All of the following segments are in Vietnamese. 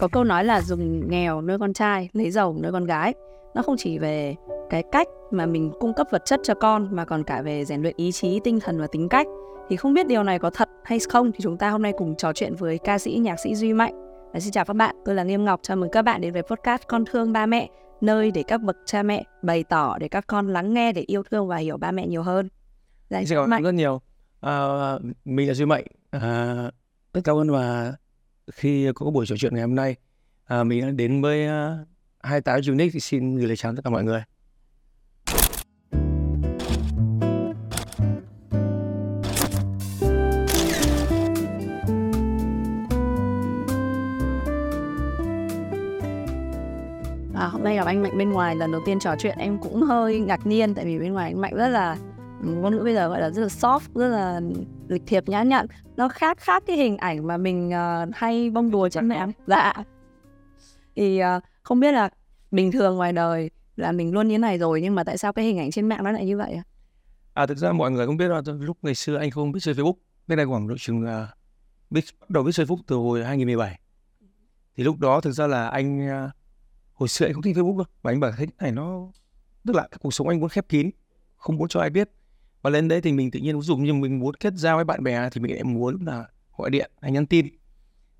có câu nói là dùng nghèo nuôi con trai lấy giàu nuôi con gái. Nó không chỉ về cái cách mà mình cung cấp vật chất cho con mà còn cả về rèn luyện ý chí tinh thần và tính cách. Thì không biết điều này có thật hay không thì chúng ta hôm nay cùng trò chuyện với ca sĩ nhạc sĩ duy mạnh. Và xin chào các bạn tôi là nghiêm ngọc chào mừng các bạn đến với podcast con thương ba mẹ nơi để các bậc cha mẹ bày tỏ để các con lắng nghe để yêu thương và hiểu ba mẹ nhiều hơn. Dạ, xin cảm ơn rất nhiều. À, mình là duy mạnh. À, rất cảm ơn và khi có buổi trò chuyện ngày hôm nay à, mình đã đến với uh, hai táo unique thì xin gửi lời chào tất cả mọi người. À, hôm nay gặp anh Mạnh bên ngoài lần đầu tiên trò chuyện em cũng hơi ngạc nhiên tại vì bên ngoài anh Mạnh rất là ngôn ngữ bây giờ gọi là rất là soft rất là lịch thiệp nhã nhặn. Nó khác khác cái hình ảnh mà mình uh, hay bông đùa trên mạng dạ. Thì uh, không biết là bình thường ngoài đời là mình luôn như này rồi nhưng mà tại sao cái hình ảnh trên mạng nó lại như vậy à thực ra mọi người cũng biết là lúc ngày xưa anh không biết chơi Facebook. Bên đây khoảng độ chừng uh, biết bắt đầu biết chơi Facebook từ hồi 2017 thì lúc đó thực ra là anh uh, hồi xưa anh không thích Facebook đâu và anh bảo thấy này nó tức là cuộc sống anh muốn khép kín không muốn cho ai biết và lên đấy thì mình tự nhiên, ví dụ như mình muốn kết giao với bạn bè thì mình lại muốn là gọi điện hay nhắn tin.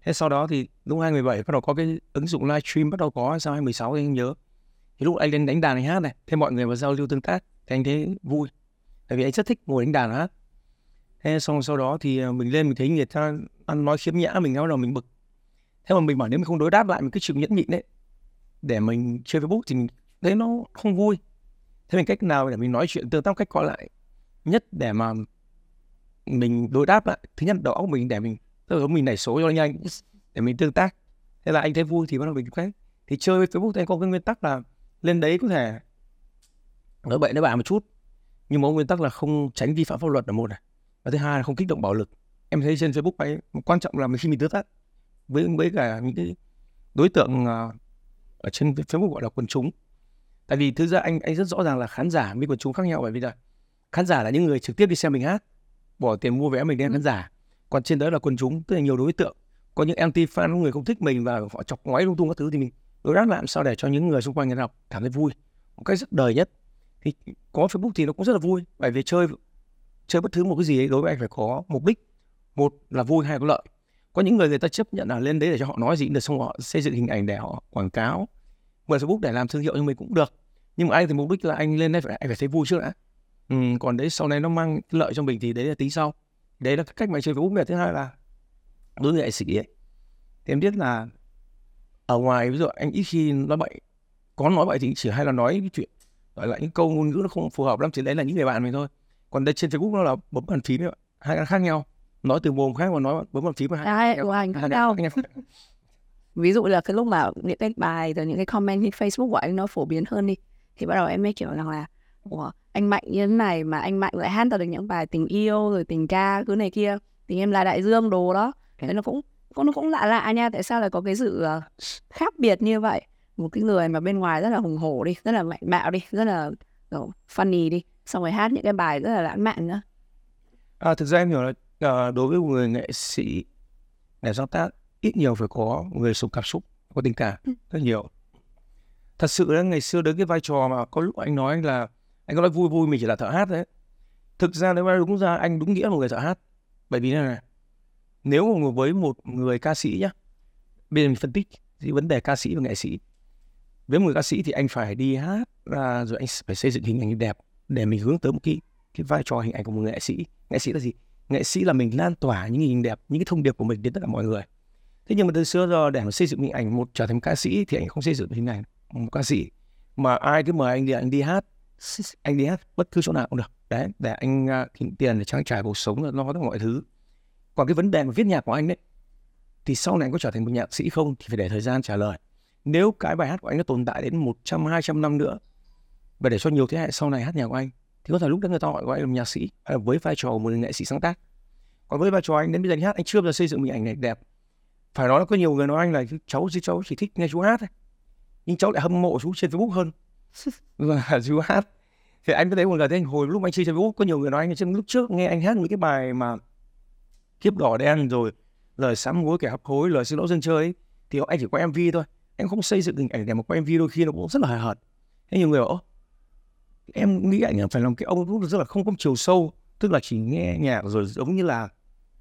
Thế sau đó thì lúc 2017 bắt đầu có cái ứng dụng livestream bắt đầu có, sau 2016 thì anh nhớ. Thì lúc anh lên đánh đàn anh hát này thêm mọi người vào giao lưu tương tác, thì anh thấy vui. Tại vì anh rất thích ngồi đánh đàn hát. Thế xong sau đó thì à, mình lên mình thấy người ta ăn nói khiếm nhã mình, bắt đầu mình bực. Thế mà mình bảo nếu mình không đối đáp lại, mình cứ chịu nhẫn nhịn đấy. Để mình chơi Facebook thì mình thấy nó không vui. Thế mình cách nào để mình nói chuyện tương tác cách có lại? Nhất để mà mình đối đáp lại. Thứ nhất, đầu óc mình để mình, tức là mình nảy số cho nhanh, để mình tương tác. Thế là anh thấy vui thì bắt đầu mình cách thì chơi với Facebook thì anh có cái nguyên tắc là lên đấy có thể nói bậy nói bạ một chút, nhưng mà nguyên tắc là không tránh vi phạm pháp luật là một này. Và thứ hai là không kích động bạo lực. Em thấy trên Facebook ấy quan trọng là khi mình tương tác với với cả những cái đối tượng à, ở trên Facebook gọi là quần chúng. Tại vì thực ra anh anh rất rõ ràng là khán giả với quần chúng khác nhau, bởi vì là khán giả là những người trực tiếp đi xem mình hát. Bỏ tiền mua vé mình đem khán giả. Còn trên đó là quần chúng tức là nhiều đối tượng. Có những anti fan người không thích mình và họ chọc ngoáy lung tung các thứ thì mình đối đáp làm sao để cho những người xung quanh người đọc cảm thấy vui. Một cách rất đời nhất. Thì có Facebook thì nó cũng rất là vui bởi vì chơi chơi bất cứ một cái gì ấy đối với anh phải có mục đích. Một là vui hay có lợi. Có những người người ta chấp nhận là lên đấy để cho họ nói gì được xong họ xây dựng hình ảnh để họ quảng cáo. Mời Facebook để làm thương hiệu cho mình cũng được. Nhưng mà anh thì mục đích là anh lên đây phải anh phải thấy vui trước đã ừ, còn đấy sau này nó mang lợi cho mình thì đấy là tính sau. Đấy là cách mà chơi Facebook về thứ hai là đối với nghệ sĩ ấy thì em biết là ở ngoài ví dụ anh ít khi nói bậy có nói bậy thì chỉ hay là nói cái chuyện gọi là những câu ngôn ngữ nó không phù hợp lắm thì đấy là những người bạn mình thôi. Còn đây trên Facebook nó là bấm bàn phím hai cái khác nhau. Nói từ mồm khác và nói bấm bàn phím hai của anh khác nhau. Ví dụ là cái lúc mà những cái bài rồi những cái comment trên Facebook của anh nó phổ biến hơn đi thì bắt đầu em mới kiểu rằng là Ủa, anh mạnh như thế này mà anh mạnh lại hát ra được những bài tình yêu rồi tình ca cứ này kia thì em là đại dương đồ đó. Thế nó cũng nó cũng lạ lạ nha tại sao lại có cái sự uh, khác biệt như vậy? Một cái người mà bên ngoài rất là hùng hổ đi rất là mạnh bạo đi rất là uh, funny đi xong rồi hát những cái bài rất là lãng mạn nữa. À, thực ra em hiểu là uh, đối với một người nghệ sĩ để sáng tác ít nhiều phải có người sống cảm xúc có tình cảm ừ. rất nhiều. Thật sự là ngày xưa đến cái vai trò mà có lúc anh nói là anh có nói vui vui mình chỉ là thợ hát đấy. Thực ra nếu mà đúng ra anh đúng nghĩa là một người thợ hát. Bởi vì này, nếu mà với một người ca sĩ nhá bây giờ mình phân tích cái vấn đề ca sĩ và nghệ sĩ. Với một người ca sĩ thì anh phải đi hát ra rồi anh phải xây dựng hình ảnh đẹp để mình hướng tới một cái cái vai trò hình ảnh của một nghệ sĩ. Nghệ sĩ là gì? Nghệ sĩ là mình lan tỏa những hình đẹp những cái thông điệp của mình đến tất cả mọi người. Thế nhưng mà từ xưa giờ để mà xây dựng hình ảnh một trở thành ca sĩ thì anh không xây dựng hình ảnh một ca sĩ. Mà ai cứ mời anh đi anh đi hát anh đi hát bất cứ chỗ nào cũng được. Đấy để anh uh, tiền để trang trải cuộc sống rồi lo tất mọi thứ. Còn cái vấn đề mà viết nhạc của anh đấy thì sau này anh có trở thành một nhạc sĩ không thì phải để thời gian trả lời. Nếu cái bài hát của anh nó tồn tại đến 100 200 năm nữa và để cho nhiều thế hệ sau này hát nhạc của anh thì có thể lúc đó người ta gọi anh là nhạc sĩ hay là với vai trò của một nghệ sĩ sáng tác. Còn với vai trò anh đến bây giờ anh hát anh chưa bao giờ xây dựng mình ảnh này đẹp. Phải nói là có nhiều người nói anh là cháu chứ cháu chỉ thích nghe chú hát thôi. Nhưng cháu lại hâm mộ chú trên facebook hơn và chú hát. Thì anh có thấy một lần anh hồi lúc anh chơi trên facebook có nhiều người nói anh trên lúc trước nghe anh hát những cái bài mà kiếp đỏ đen rồi lời sám hối kẻ hấp hối lời xin lỗi dân chơi ấy, thì anh chỉ quay mv thôi. Anh không xây dựng hình ảnh để mà quay mv đôi khi nó cũng rất là hời hợt. Thế nhiều người bảo em nghĩ anh phải làm cái ông lúc rất là không có chiều sâu tức là chỉ nghe nhạc rồi giống như là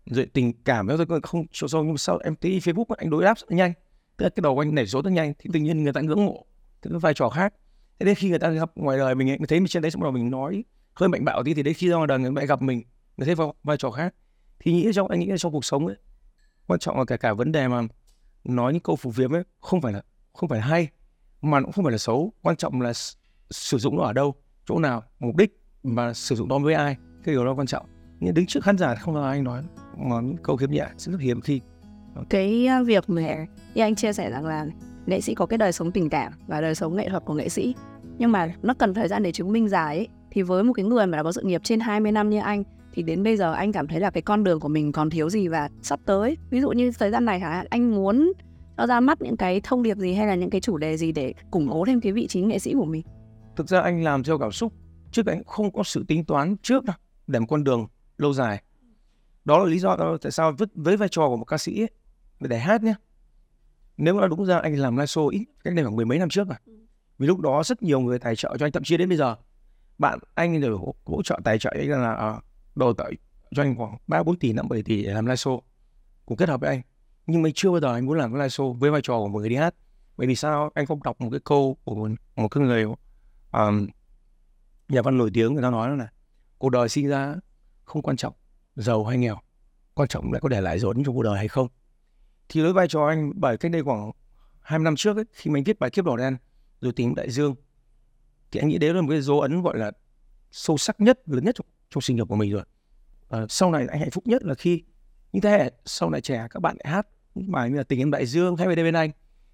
rồi tình cảm với tôi không chiều sâu. Nhưng mà em thấy Facebook anh đối đáp rất nhanh. Tức là cái đầu anh nảy số rất nhanh thì tự nhiên người ta ngưỡng mộ thì cái vai trò khác thế đến khi người ta gặp ngoài đời mình ấy, người thấy mình trên đấy xong rồi mình nói hơi mạnh bạo tí thì đến khi ra ngoài đời người ta gặp mình người thấy vai, vai trò khác. Thì nghĩ trong anh nghĩ trong cuộc sống ấy quan trọng là cả cả vấn đề mà nói những câu phù phiếm ấy không phải là không phải là hay mà cũng không phải là xấu. Quan trọng là sử dụng nó ở đâu chỗ nào mục đích và sử dụng nó với ai cái điều đó quan trọng. Nhưng đứng trước khán giả không là anh nói mà những câu khiếm nhẹ sẽ rất hiếm khi. Cái à, việc mà như anh chia sẻ rằng là nghệ sĩ có cái đời sống tình cảm và đời sống nghệ thuật của nghệ sĩ. Nhưng mà nó cần thời gian để chứng minh dài ấy. thì với một cái người mà đã có sự nghiệp trên 20 năm như anh thì đến bây giờ anh cảm thấy là cái con đường của mình còn thiếu gì và sắp tới. Ví dụ như thời gian này hả? Anh muốn cho ra mắt những cái thông điệp gì hay là những cái chủ đề gì để củng cố thêm cái vị trí nghệ sĩ của mình? Thực ra anh làm theo cảm xúc. Trước anh không có sự tính toán trước đâu để một con đường lâu dài. Đó là lý do tại sao với, với vai trò của một ca sĩ ấy, để hát nhé nếu mà đúng ra anh làm live show ít cách đây khoảng mười mấy năm trước rồi. Vì lúc đó rất nhiều người tài trợ cho anh thậm chí đến bây giờ. Bạn anh đều hỗ, trợ tài trợ anh là đầu tới cho anh khoảng ba bốn tỷ năm bảy tỷ để làm live show cùng kết hợp với anh. Nhưng mà chưa bao giờ anh muốn làm cái live show với vai trò của một người đi hát. Bởi vì sao? Anh không đọc một cái câu của một, một cái người um, nhà văn nổi tiếng người ta nói là cuộc đời sinh ra không quan trọng giàu hay nghèo quan trọng là có để lại dấu ấn trong cuộc đời hay không thì với vai trò anh bởi cách đây khoảng 20 năm trước ấy, khi mình viết bài kiếp đỏ đen rồi tìm đại dương. Thì anh nghĩ đấy là một cái dấu ấn gọi là sâu sắc nhất lớn nhất trong, trong sinh nghiệp của mình rồi. À, sau này anh hạnh phúc nhất là khi những thế hệ sau này trẻ các bạn lại hát những bài như là tình em đại dương hay về đây bên anh.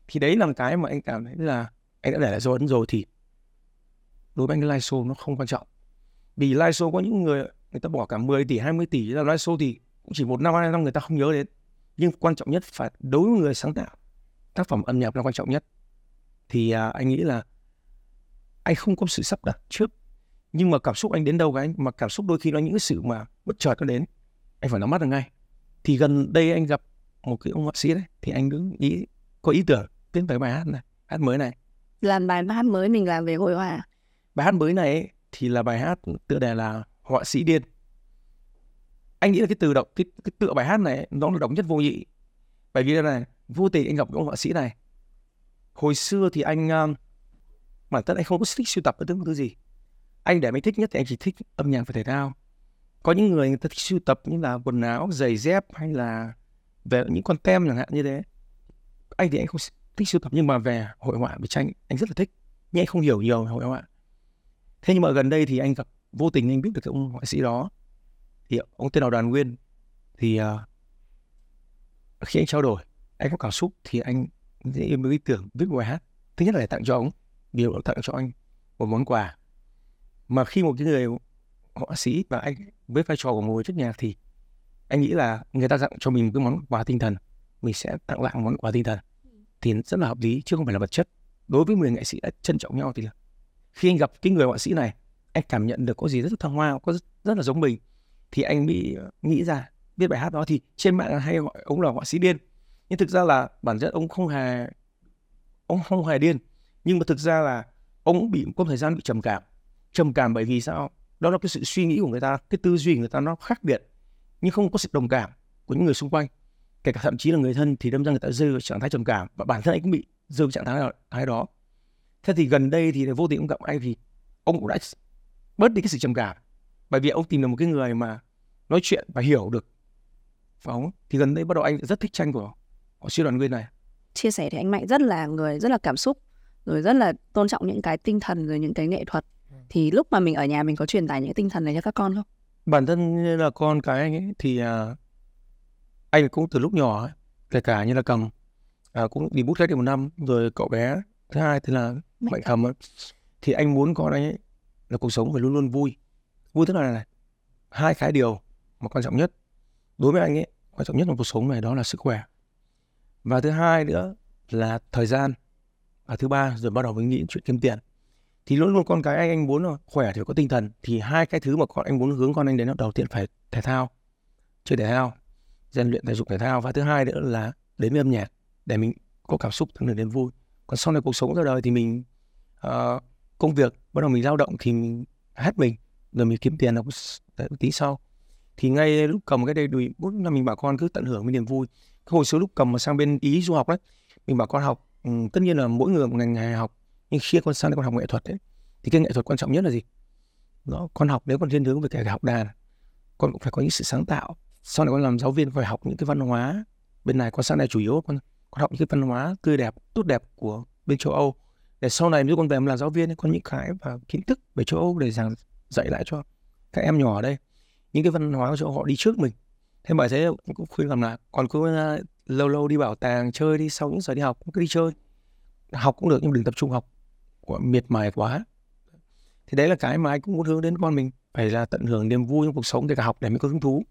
Thì đấy là một cái mà anh cảm thấy là anh đã để lại dấu ấn rồi thì đối với anh cái live show nó không quan trọng. Vì live show có những người người ta bỏ cả 10 tỷ 20 tỷ ra live show thì cũng chỉ một năm hai năm người ta không nhớ đến nhưng quan trọng nhất phải đối với người sáng tạo. Tác phẩm âm nhạc là quan trọng nhất. Thì à, anh nghĩ là anh không có sự sắp đặt trước. Nhưng mà cảm xúc anh đến đâu cái anh mà cảm xúc đôi khi nó những cái sự mà bất chợt nó đến anh phải nắm bắt được ngay. Thì gần đây anh gặp một cái ông họa sĩ đấy thì anh cứ nghĩ có ý tưởng tiến tới bài hát này hát mới này. Làm bài hát mới mình làm về hội họa bài hát mới này ấy, thì là bài hát tựa đề là họa sĩ điên anh nghĩ là cái từ đọc cái, cái tựa bài hát này nó là độc nhất vô nhị. Bởi vì là này vô tình anh gặp cái ông họa sĩ này. Hồi xưa thì anh um, bản thân anh không có thích sưu tập bất cứ thứ gì. Anh để mình thích nhất thì anh chỉ thích âm nhạc và thể thao. Có những người người ta thích sưu tập như là quần áo giày dép hay là về những con tem chẳng hạn như thế. Anh thì anh không thích sưu tập nhưng mà về hội họa về tranh anh rất là thích. Nhưng anh không hiểu nhiều về hội họa. Thế nhưng mà gần đây thì anh gặp vô tình anh biết được cái ông họa sĩ đó thì ông tên là đoàn nguyên. Thì uh, khi anh trao đổi anh có cảm xúc thì anh dễ mới ý tưởng viết một bài hát. Thứ nhất là để tặng cho ông điều tặng cho anh một món quà. Mà khi một cái người họa sĩ và anh với vai trò của một người viết nhạc thì anh nghĩ là người ta tặng cho mình cái món quà tinh thần. Mình sẽ tặng lại một món quà tinh thần. Thì rất là hợp lý chứ không phải là vật chất. Đối với người nghệ sĩ đã trân trọng nhau thì là khi anh gặp cái người họa sĩ này anh cảm nhận được có gì rất là thăng hoa có rất, rất là giống mình thì anh bị nghĩ ra viết bài hát đó. Thì trên mạng hay gọi ông là họa sĩ điên. Nhưng thực ra là bản chất ông không hề ông không hề điên. Nhưng mà thực ra là ông bị có thời gian bị trầm cảm. Trầm cảm bởi vì sao? Đó là cái sự suy nghĩ của người ta cái tư duy của người ta nó khác biệt nhưng không có sự đồng cảm của những người xung quanh. Kể cả thậm chí là người thân thì đâm ra người ta rơi vào trạng thái trầm cảm và bản thân anh cũng bị rơi vào trạng thái, thái đó. Thế thì gần đây thì vô tình ông gặp anh thì ông cũng đã bớt đi cái sự trầm cảm. Bởi vì ông tìm được một cái người mà nói chuyện và hiểu được phải không thì gần đây bắt đầu anh rất thích tranh của họ siêu đoàn nguyên này. Chia sẻ thì anh mạnh rất là người rất là cảm xúc rồi rất là tôn trọng những cái tinh thần rồi những cái nghệ thuật. Thì lúc mà mình ở nhà mình có truyền tải những cái tinh thần này cho các con không? Bản thân như là con cái anh ấy thì uh, anh cũng từ lúc nhỏ ấy, kể cả như là cầm uh, cũng đi bút cách được một năm rồi cậu bé thứ hai thì là mạnh cầm ấy. thì anh muốn con anh ấy là cuộc sống phải luôn luôn vui. Vui tức là này hai cái điều mà quan trọng nhất đối với anh ấy quan trọng nhất trong cuộc sống này đó là sức khỏe. Và thứ hai nữa là thời gian. Và thứ ba rồi bắt đầu mới nghĩ chuyện kiếm tiền. Thì luôn luôn con cái anh anh muốn là khỏe thì có tinh thần. Thì hai cái thứ mà con anh muốn hướng con anh đến là đầu tiên phải thể thao chơi thể thao rèn luyện thể dục thể thao. Và thứ hai nữa là đến với âm nhạc để mình có cảm xúc tăng được niềm vui. Còn sau này cuộc sống ra đời thì mình uh, công việc bắt đầu mình lao động thì mình hết mình rồi mình kiếm tiền là tí sau thì ngay lúc cầm cái đây đùi bốn là mình bảo con cứ tận hưởng với niềm vui. Hồi số lúc cầm mà sang bên ý du học đấy mình bảo con học ừ, tất nhiên là mỗi người một ngành nghề học nhưng khi con sang đây con học nghệ thuật đấy thì cái nghệ thuật quan trọng nhất là gì? Đó con học nếu con thiên hướng về cái học đàn con cũng phải có những sự sáng tạo. Sau này con làm giáo viên phải học những cái văn hóa. Bên này con sang này chủ yếu con con học những cái văn hóa tươi đẹp tốt đẹp của bên châu Âu. Để sau này nếu con về làm giáo viên có những cái và kiến thức về châu Âu để giảng dạy lại cho các em nhỏ ở đây những cái văn hóa của họ đi trước mình. Thế bởi thế cũng khuyên làm là còn cứ uh, lâu lâu đi bảo tàng chơi đi sau những giờ đi học cứ đi chơi. Học cũng được nhưng đừng tập trung học. Của miệt mài quá. Thì đấy là cái mà anh cũng muốn hướng đến con mình. Phải là tận hưởng niềm vui trong cuộc sống kể cả học để mới có hứng thú.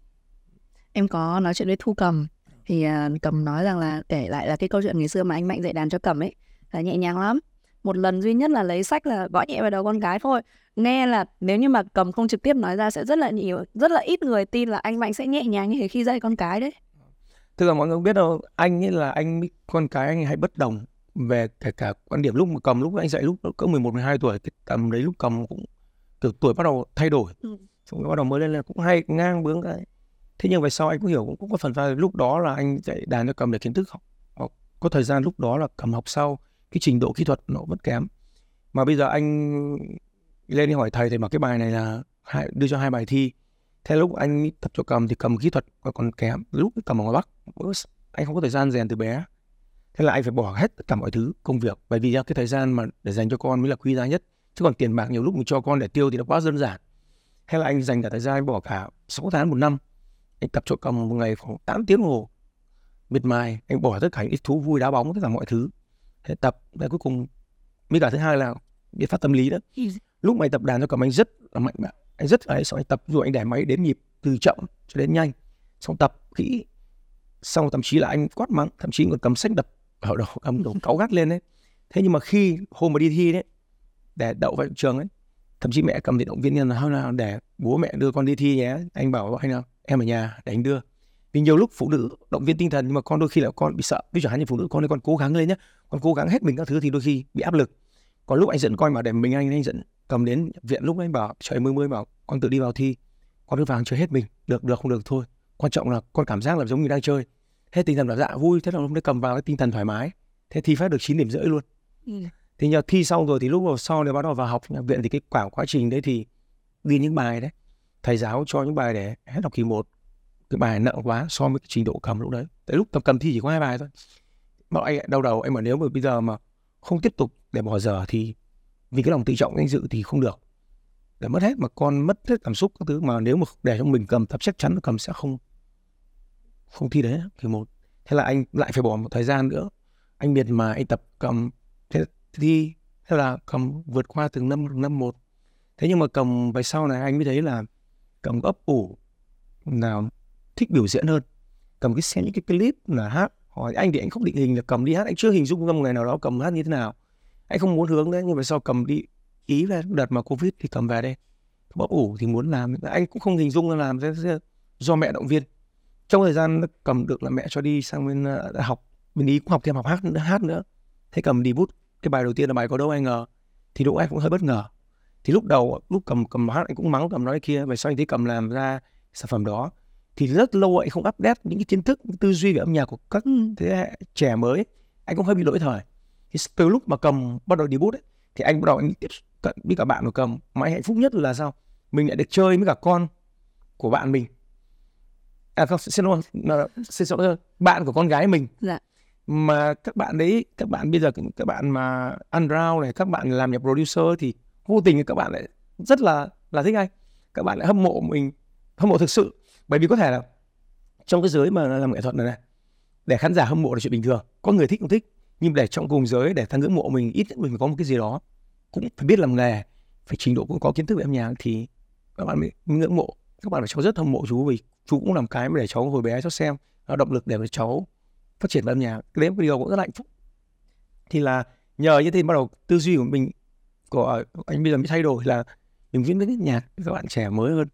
Em có nói chuyện với thu cầm. Thì uh, cầm nói rằng là kể lại là cái câu chuyện ngày xưa mà anh mạnh dạy đàn cho cầm ấy là nhẹ nhàng lắm. Một lần duy nhất là lấy sách là gõ nhẹ vào đầu con gái thôi nghe là nếu như mà cầm không trực tiếp nói ra sẽ rất là nhiều rất là ít người tin là anh mạnh sẽ nhẹ nhàng như thế khi dạy con cái đấy. Tức là mọi người không biết đâu anh ấy là anh con cái anh hay bất đồng về kể cả quan điểm lúc mà cầm lúc anh dạy lúc cỡ 11 12 tuổi cái tầm đấy lúc cầm cũng kiểu tuổi bắt đầu thay đổi. Ừ. xong bắt đầu mới lên là cũng hay ngang bướng cái. Thế nhưng về sau anh cũng hiểu cũng, cũng có phần pha lúc đó là anh dạy đàn cho cầm để kiến thức học, học có thời gian lúc đó là cầm học sau cái trình độ kỹ thuật nó vẫn kém. Mà bây giờ anh lên đi hỏi thầy thì bảo cái bài này là hai, đưa cho hai bài thi. Thế lúc anh tập cho cầm thì cầm kỹ thuật còn kém lúc cầm ở ngoài bắc anh không có thời gian rèn từ bé. Thế là anh phải bỏ hết tất cả mọi thứ công việc. Bởi vì cái thời gian mà để dành cho con mới là quý giá nhất. Chứ còn tiền bạc nhiều lúc mình cho con để tiêu thì nó quá đơn giản. Hay là anh dành cả thời gian anh bỏ cả 6 tháng một năm. Anh tập cho cầm một ngày khoảng 8 tiếng hồ. Miệt mài anh bỏ tất cả những thú vui đá bóng tất cả mọi thứ. Để tập và cuối cùng mới cả thứ hai là biện pháp tâm lý đó lúc mày tập đàn cho cầm anh rất là mạnh mẽ. Anh rất là xong anh tập rồi anh để máy đến nhịp từ chậm cho đến nhanh. Xong tập kỹ, xong thậm chí là anh quát mắng, thậm chí còn cầm sách đập ở đầu, cầm đầu cáu gắt lên đấy. Thế nhưng mà khi hôm mà đi thi đấy, để đậu vào trường ấy, thậm chí mẹ cầm điện động viên nhân là nào, để bố mẹ đưa con đi thi nhé. Anh bảo anh nào, em ở nhà để anh đưa. Vì nhiều lúc phụ nữ động viên tinh thần nhưng mà con đôi khi là con bị sợ. Ví dụ như phụ nữ con ơi, con cố gắng lên nhé con cố gắng hết mình các thứ thì đôi khi bị áp lực còn lúc anh dẫn coi mà để mình anh anh dẫn cầm đến viện lúc anh bảo trời mưa mưa bảo con tự đi vào thi con cứ vào chơi hết mình được được không được thôi. Quan trọng là con cảm giác là giống như đang chơi. Hết tinh thần là dạ vui. Thế là lúc đấy cầm vào cái tinh thần thoải mái. Thế thi phát được 9 điểm rưỡi luôn. Ừ. thì nhờ thi xong rồi thì lúc vào sau này bắt đầu vào học viện thì cái quả quá trình đấy thì ghi những bài đấy. Thầy giáo cho những bài để hết học kỳ 1 cái bài nặng quá so với cái trình độ cầm lúc đấy. Tại lúc tập cầm thi chỉ có hai bài thôi. Mà anh đau đầu anh mà nếu mà bây giờ mà không tiếp tục để bỏ giờ thì vì cái lòng tự trọng danh dự thì không được. Để mất hết mà con mất hết cảm xúc các thứ mà nếu mà để cho mình cầm tập chắc chắn là cầm sẽ không không thi đấy. Kỳ một, thế là anh lại phải bỏ một thời gian nữa. Anh miệt mà, anh tập cầm, thế thi, thế là cầm vượt qua từng năm năm một. Thế nhưng mà cầm về sau này anh mới thấy là cầm ấp ủ nào thích biểu diễn hơn. Cầm cái xem những cái clip là hát. Hỏi anh thì anh không định hình là cầm đi hát, anh chưa hình dung ra một ngày nào đó cầm hát như thế nào anh không muốn hướng đấy nhưng mà sau cầm đi ý về đợt mà covid thì cầm về đây. Bóp ủ thì muốn làm anh cũng không hình dung là làm do mẹ động viên. Trong thời gian cầm được là mẹ cho đi sang bên uh, học bên ý cũng học thêm học hát nữa hát nữa. Thế cầm đi bút cái bài đầu tiên là bài có đâu ai ngờ? Thì đỗ anh cũng hơi bất ngờ. Thì lúc đầu lúc cầm cầm hát anh cũng mắng cầm nói kia về sau anh thấy cầm làm ra sản phẩm đó? Thì rất lâu anh không update những cái kiến thức những tư duy về âm nhạc của các thế hệ trẻ mới. Anh cũng hơi bị lỗi thời thì từ lúc mà cầm bắt đầu đi bút ấy, thì anh bắt đầu anh tiếp cận với cả bạn của cầm. Mà anh hạnh phúc nhất là sao? Mình lại được chơi với cả con của bạn mình. À không xin lỗi xin lỗi bạn của con gái mình. Dạ. mà các bạn đấy các bạn bây giờ các bạn mà underground này các bạn làm nhạc producer thì vô tình các bạn lại rất là là thích anh. Các bạn lại hâm mộ mình hâm mộ thực sự. Bởi vì có thể là trong cái giới mà làm nghệ thuật này, này để khán giả hâm mộ là chuyện bình thường. Có người thích không thích nhưng để trong cùng giới để thằng ngưỡng mộ mình ít nhất mình phải có một cái gì đó. Cũng phải biết làm nghề phải trình độ cũng có kiến thức về âm nhạc thì các bạn mới ngưỡng mộ. Các bạn phải cháu rất hâm mộ chú vì chú cũng làm cái mà để cháu hồi bé cháu xem nó động lực để mà cháu phát triển âm nhạc. Cái đấy một điều cũng rất là hạnh phúc. Thì là nhờ như thế bắt đầu tư duy của mình của anh bây giờ mới thay đổi là mình viết viết nhạc các bạn trẻ mới hơn.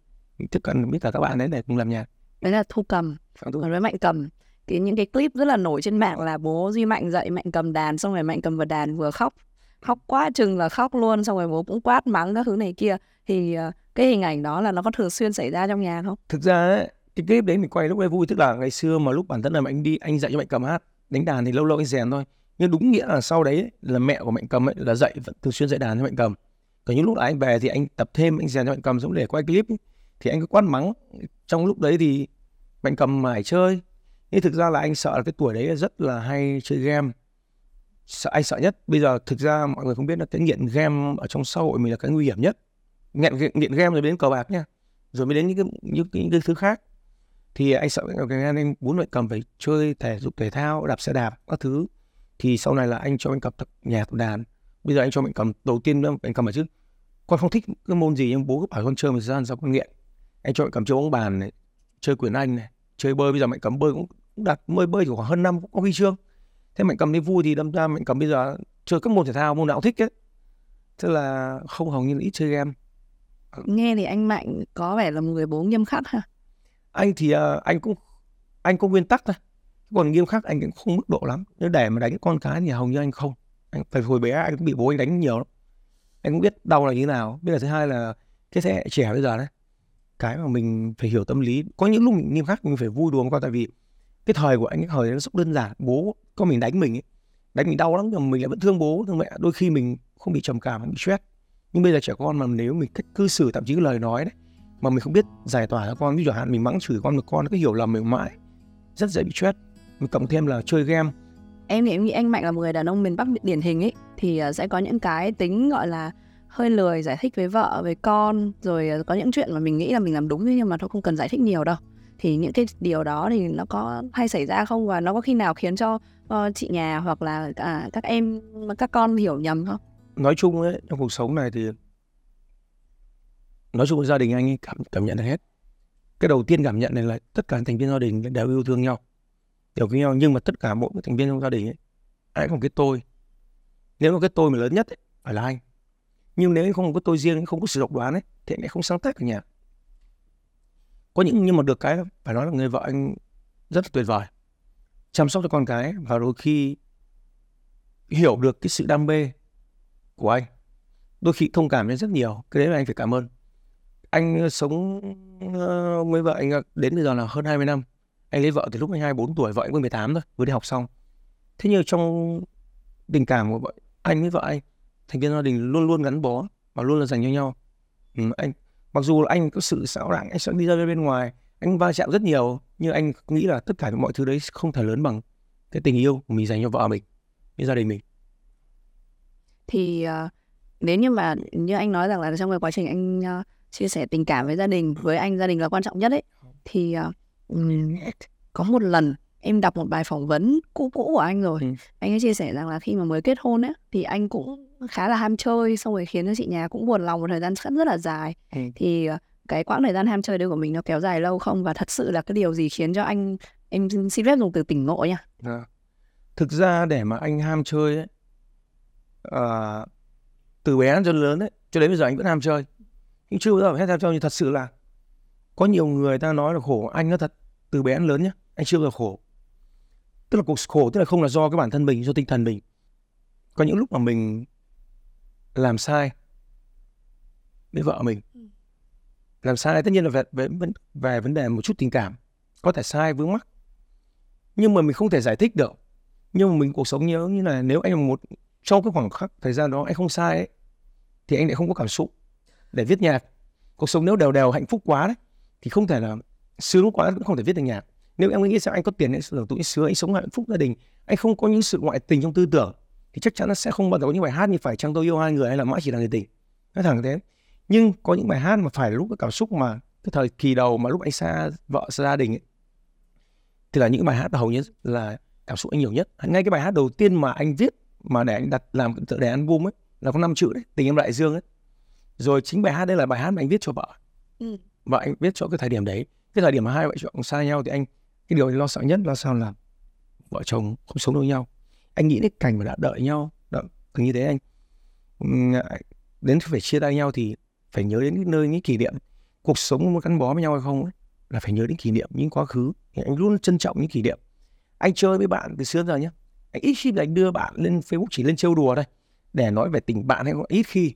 Tiếp cận biết cả các bạn đấy để cùng làm nhạc. Đấy là thu cầm còn với mạnh cầm cái những cái clip rất là nổi trên mạng là bố duy mạnh dậy mạnh cầm đàn xong rồi mạnh cầm vào đàn vừa khóc khóc quá chừng là khóc luôn xong rồi bố cũng quát mắng các thứ này kia. Thì ờ, cái hình ảnh đó là nó có thường xuyên xảy ra trong nhà không? Thực ra ấy, cái clip đấy mình quay lúc đấy vui tức là ngày xưa mà lúc bản thân là anh đi anh dạy cho mạnh cầm hát đánh đàn thì lâu lâu anh rèn thôi. Nhưng đúng nghĩa là sau đấy là mẹ của mạnh cầm ấy là dạy vẫn thường xuyên dạy đàn cho mạnh cầm. Còn những lúc là anh về thì anh tập thêm anh rèn cho mạnh cầm giống để quay clip ấy, thì anh cứ quát mắng. Trong lúc đấy thì mạnh cầm mải chơi nhưng thực ra là anh sợ là cái tuổi đấy rất là hay chơi game. Sợ anh sợ nhất. Bây giờ thực ra mọi người không biết là cái nghiện game ở trong xã hội mình là cái nguy hiểm nhất. Nghiện nghiện game rồi đến cờ bạc nha. Rồi mới đến những cái những, những cái thứ khác. Thì anh sợ cái anh muốn lại cầm phải chơi thể dục thể thao đạp xe đạp các thứ. Thì sau này là anh cho anh cầm tập nhạc tập đàn. Bây giờ anh cho mình cầm đầu tiên anh cầm ở trước con không thích cái môn gì nhưng bố cứ bảo con chơi một thời gian sau con nghiện. Anh cho mình cầm chơi bóng bàn này chơi quyền anh này chơi bơi. Bây giờ mạnh cầm bơi cũng đạt bơi bơi thì khoảng hơn năm cũng có huy chương. Thế mạnh cầm đi vui thì đâm ra mạnh cầm bây giờ chơi các môn thể thao môn nào cũng thích ấy. Tức là không hầu như là ít chơi game. Nghe thì anh mạnh có vẻ là một người bố nghiêm khắc ha. Anh thì uh, anh cũng anh có nguyên tắc thôi. Còn nghiêm khắc anh cũng không mức độ lắm. Nếu để mà đánh con cái thì hầu như anh không. Anh phải hồi bé anh cũng bị bố anh đánh nhiều lắm. Anh cũng biết đau là như thế nào. Biết là thứ hai là cái thế hệ trẻ bây giờ đấy. Cái mà mình phải hiểu tâm lý. Có những lúc mình nghiêm khắc mình phải vui đùa qua tại vì cái thời của anh, cái thời nó rất đơn giản. Bố con mình đánh mình ấy. đánh mình đau lắm nhưng mà mình lại vẫn thương bố. Thương mẹ, đôi khi mình không bị trầm cảm bị stress. Nhưng bây giờ trẻ con mà nếu mình cách cư xử thậm chí cái lời nói đấy, mà mình không biết giải tỏa cho con, ví dụ hạn mình mắng chửi con được con nó cứ hiểu lầm mình mãi, rất dễ bị stress. Mình cộng thêm là chơi game. Em nghĩ em nghĩ anh mạnh là một người đàn ông miền bắc điển hình ấy, thì ờ, sẽ có những cái tính, gọi là, hơi lười giải thích với vợ, với con, rồi ờ, có những chuyện mà mình nghĩ là mình làm đúng nhưng mà thôi không cần giải thích nhiều đâu thì những cái điều đó thì nó có hay xảy ra không? Và nó có khi nào khiến cho uh, chị nhà hoặc là à, các em các con hiểu nhầm không? Nói chung ấy trong cuộc sống này thì nói chung với gia đình anh ấy cảm cảm nhận được hết. Cái đầu tiên cảm nhận này là tất cả thành viên gia đình đều yêu thương nhau. Đều với nhau nhưng mà tất cả mỗi thành viên trong gia đình ấy ai có cái tôi. Nếu mà cái tôi mà lớn nhất ấy, phải là anh. Nhưng nếu không có tôi riêng không có sự độc đoán ấy thì anh lại không sáng tác ở nhà có những nhưng mà được cái phải nói là người vợ anh rất là tuyệt vời. Chăm sóc cho con cái và đôi khi hiểu được cái sự đam mê của anh. Đôi khi thông cảm đến rất nhiều cái đấy là anh phải cảm ơn. Anh ờ, sống ờ, với vợ anh ờ, đến bây giờ là hơn 20 năm. Anh lấy vợ từ lúc anh 24 tuổi vợ anh mới 18 thôi vừa đi học xong. Thế nhưng trong tình cảm của vợ anh với vợ anh thành viên gia đình luôn luôn gắn bó và luôn là dành cho nhau. Ừ, anh mặc dù là anh có sự xáo đảng anh sẽ đi ra bên ngoài anh va chạm rất nhiều nhưng anh nghĩ là tất cả mọi thứ đấy không thể lớn bằng cái tình yêu của mình dành cho vợ mình với gia đình mình thì uh, nếu như mà như anh nói rằng là trong cái quá trình anh uh, chia sẻ tình cảm với gia đình với anh gia đình là quan trọng nhất ấy thì uh, có một lần em đọc một bài phỏng vấn cũ cũ của anh rồi ừ. anh ấy chia sẻ rằng là khi mà mới kết hôn ấy thì anh cũng khá là ham chơi xong rồi khiến cho chị nhà cũng buồn lòng một thời gian rất là dài. Ừ. thì uh, cái quãng thời gian ham chơi đấy của mình nó kéo dài lâu không? Và thật sự là cái điều gì khiến cho anh em xin phép dùng từ tỉnh ngộ nha à. thực ra để mà anh ham chơi ấy uh, từ bé cho lớn ấy cho đến bây giờ anh vẫn ham chơi. Nhưng chưa bao giờ hết ham chơi nhưng thật sự là có nhiều người ta nói là khổ anh nó thật từ bé đến lớn nhá anh chưa bao giờ khổ. Tức là cuộc khổ tức là không là do cái bản thân mình do tinh thần mình. Có những lúc mà mình làm sai với vợ mình. Ừ. làm sai tất nhiên là về, về, về vấn đề một chút tình cảm. Có thể sai vướng mắc. Nhưng mà mình không thể giải thích được. Nhưng mà mình cuộc sống nhớ như là nếu anh một trong cái khoảng khắc thời gian đó anh không sai ấy, thì anh lại không có cảm xúc để viết nhạc. Cuộc sống nếu đều đều hạnh phúc quá đấy thì không thể là sướng quá cũng không thể viết được nhạc. Nếu em nghĩ sao anh có tiền anh hưởng tuổi sướng anh sống hạnh phúc gia đình. Anh không có những sự ngoại tình trong tư tưởng thì chắc chắn nó sẽ không bao giờ có những bài hát như phải chăng tôi yêu hai người hay là mãi chỉ là người tình. Nói thẳng thế. Nhưng có những bài hát mà phải lúc cái cảm xúc mà cái thời kỳ đầu mà lúc anh xa vợ xa gia đình ấy, thì là những bài hát hầu như là cảm xúc anh nhiều nhất. Ngay cái bài hát đầu tiên mà anh viết mà để anh đặt làm tựa đề album ấy là có năm chữ đấy tình em đại dương ấy. Rồi chính bài hát đây là bài hát mà anh viết cho vợ. Ừ. và anh viết cho cái thời điểm đấy. Cái thời điểm mà hai vợ chồng xa nhau thì anh cái điều anh lo sợ nhất là sao là vợ chồng không sống được nhau anh nghĩ đến cảnh mà đã đợi nhau đợi như thế anh. Đến phải chia tay nhau thì phải nhớ đến nơi những kỷ niệm. Cuộc sống muốn gắn bó với nhau hay không ấy, là phải nhớ đến kỷ niệm những quá khứ. Thì anh luôn trân trọng những kỷ niệm. Anh chơi với bạn từ xưa giờ nhé anh ít khi là anh đưa bạn lên Facebook chỉ lên trêu đùa thôi để nói về tình bạn hay ít khi.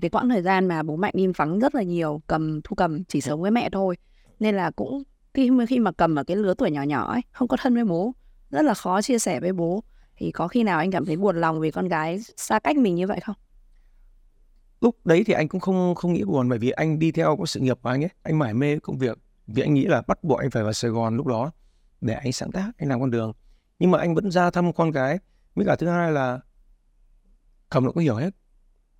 Cái quãng thời gian mà bố mạnh im vắng rất là nhiều cầm thu cầm chỉ sống với mẹ thôi. Nên là cũng khi mà khi mà cầm ở cái lứa tuổi nhỏ nhỏ ấy không có thân với bố rất là khó chia sẻ với bố thì có khi nào anh cảm thấy buồn lòng vì con gái xa cách mình như vậy không? Lúc đấy thì anh cũng không không nghĩ buồn bởi vì anh đi theo có sự nghiệp của anh ấy. Anh mải mê công việc vì anh nghĩ là bắt buộc anh phải vào Sài Gòn lúc đó để anh sáng tác anh làm con đường. Nhưng mà anh vẫn ra thăm con cái với cả thứ hai là cầm nó có hiểu hết.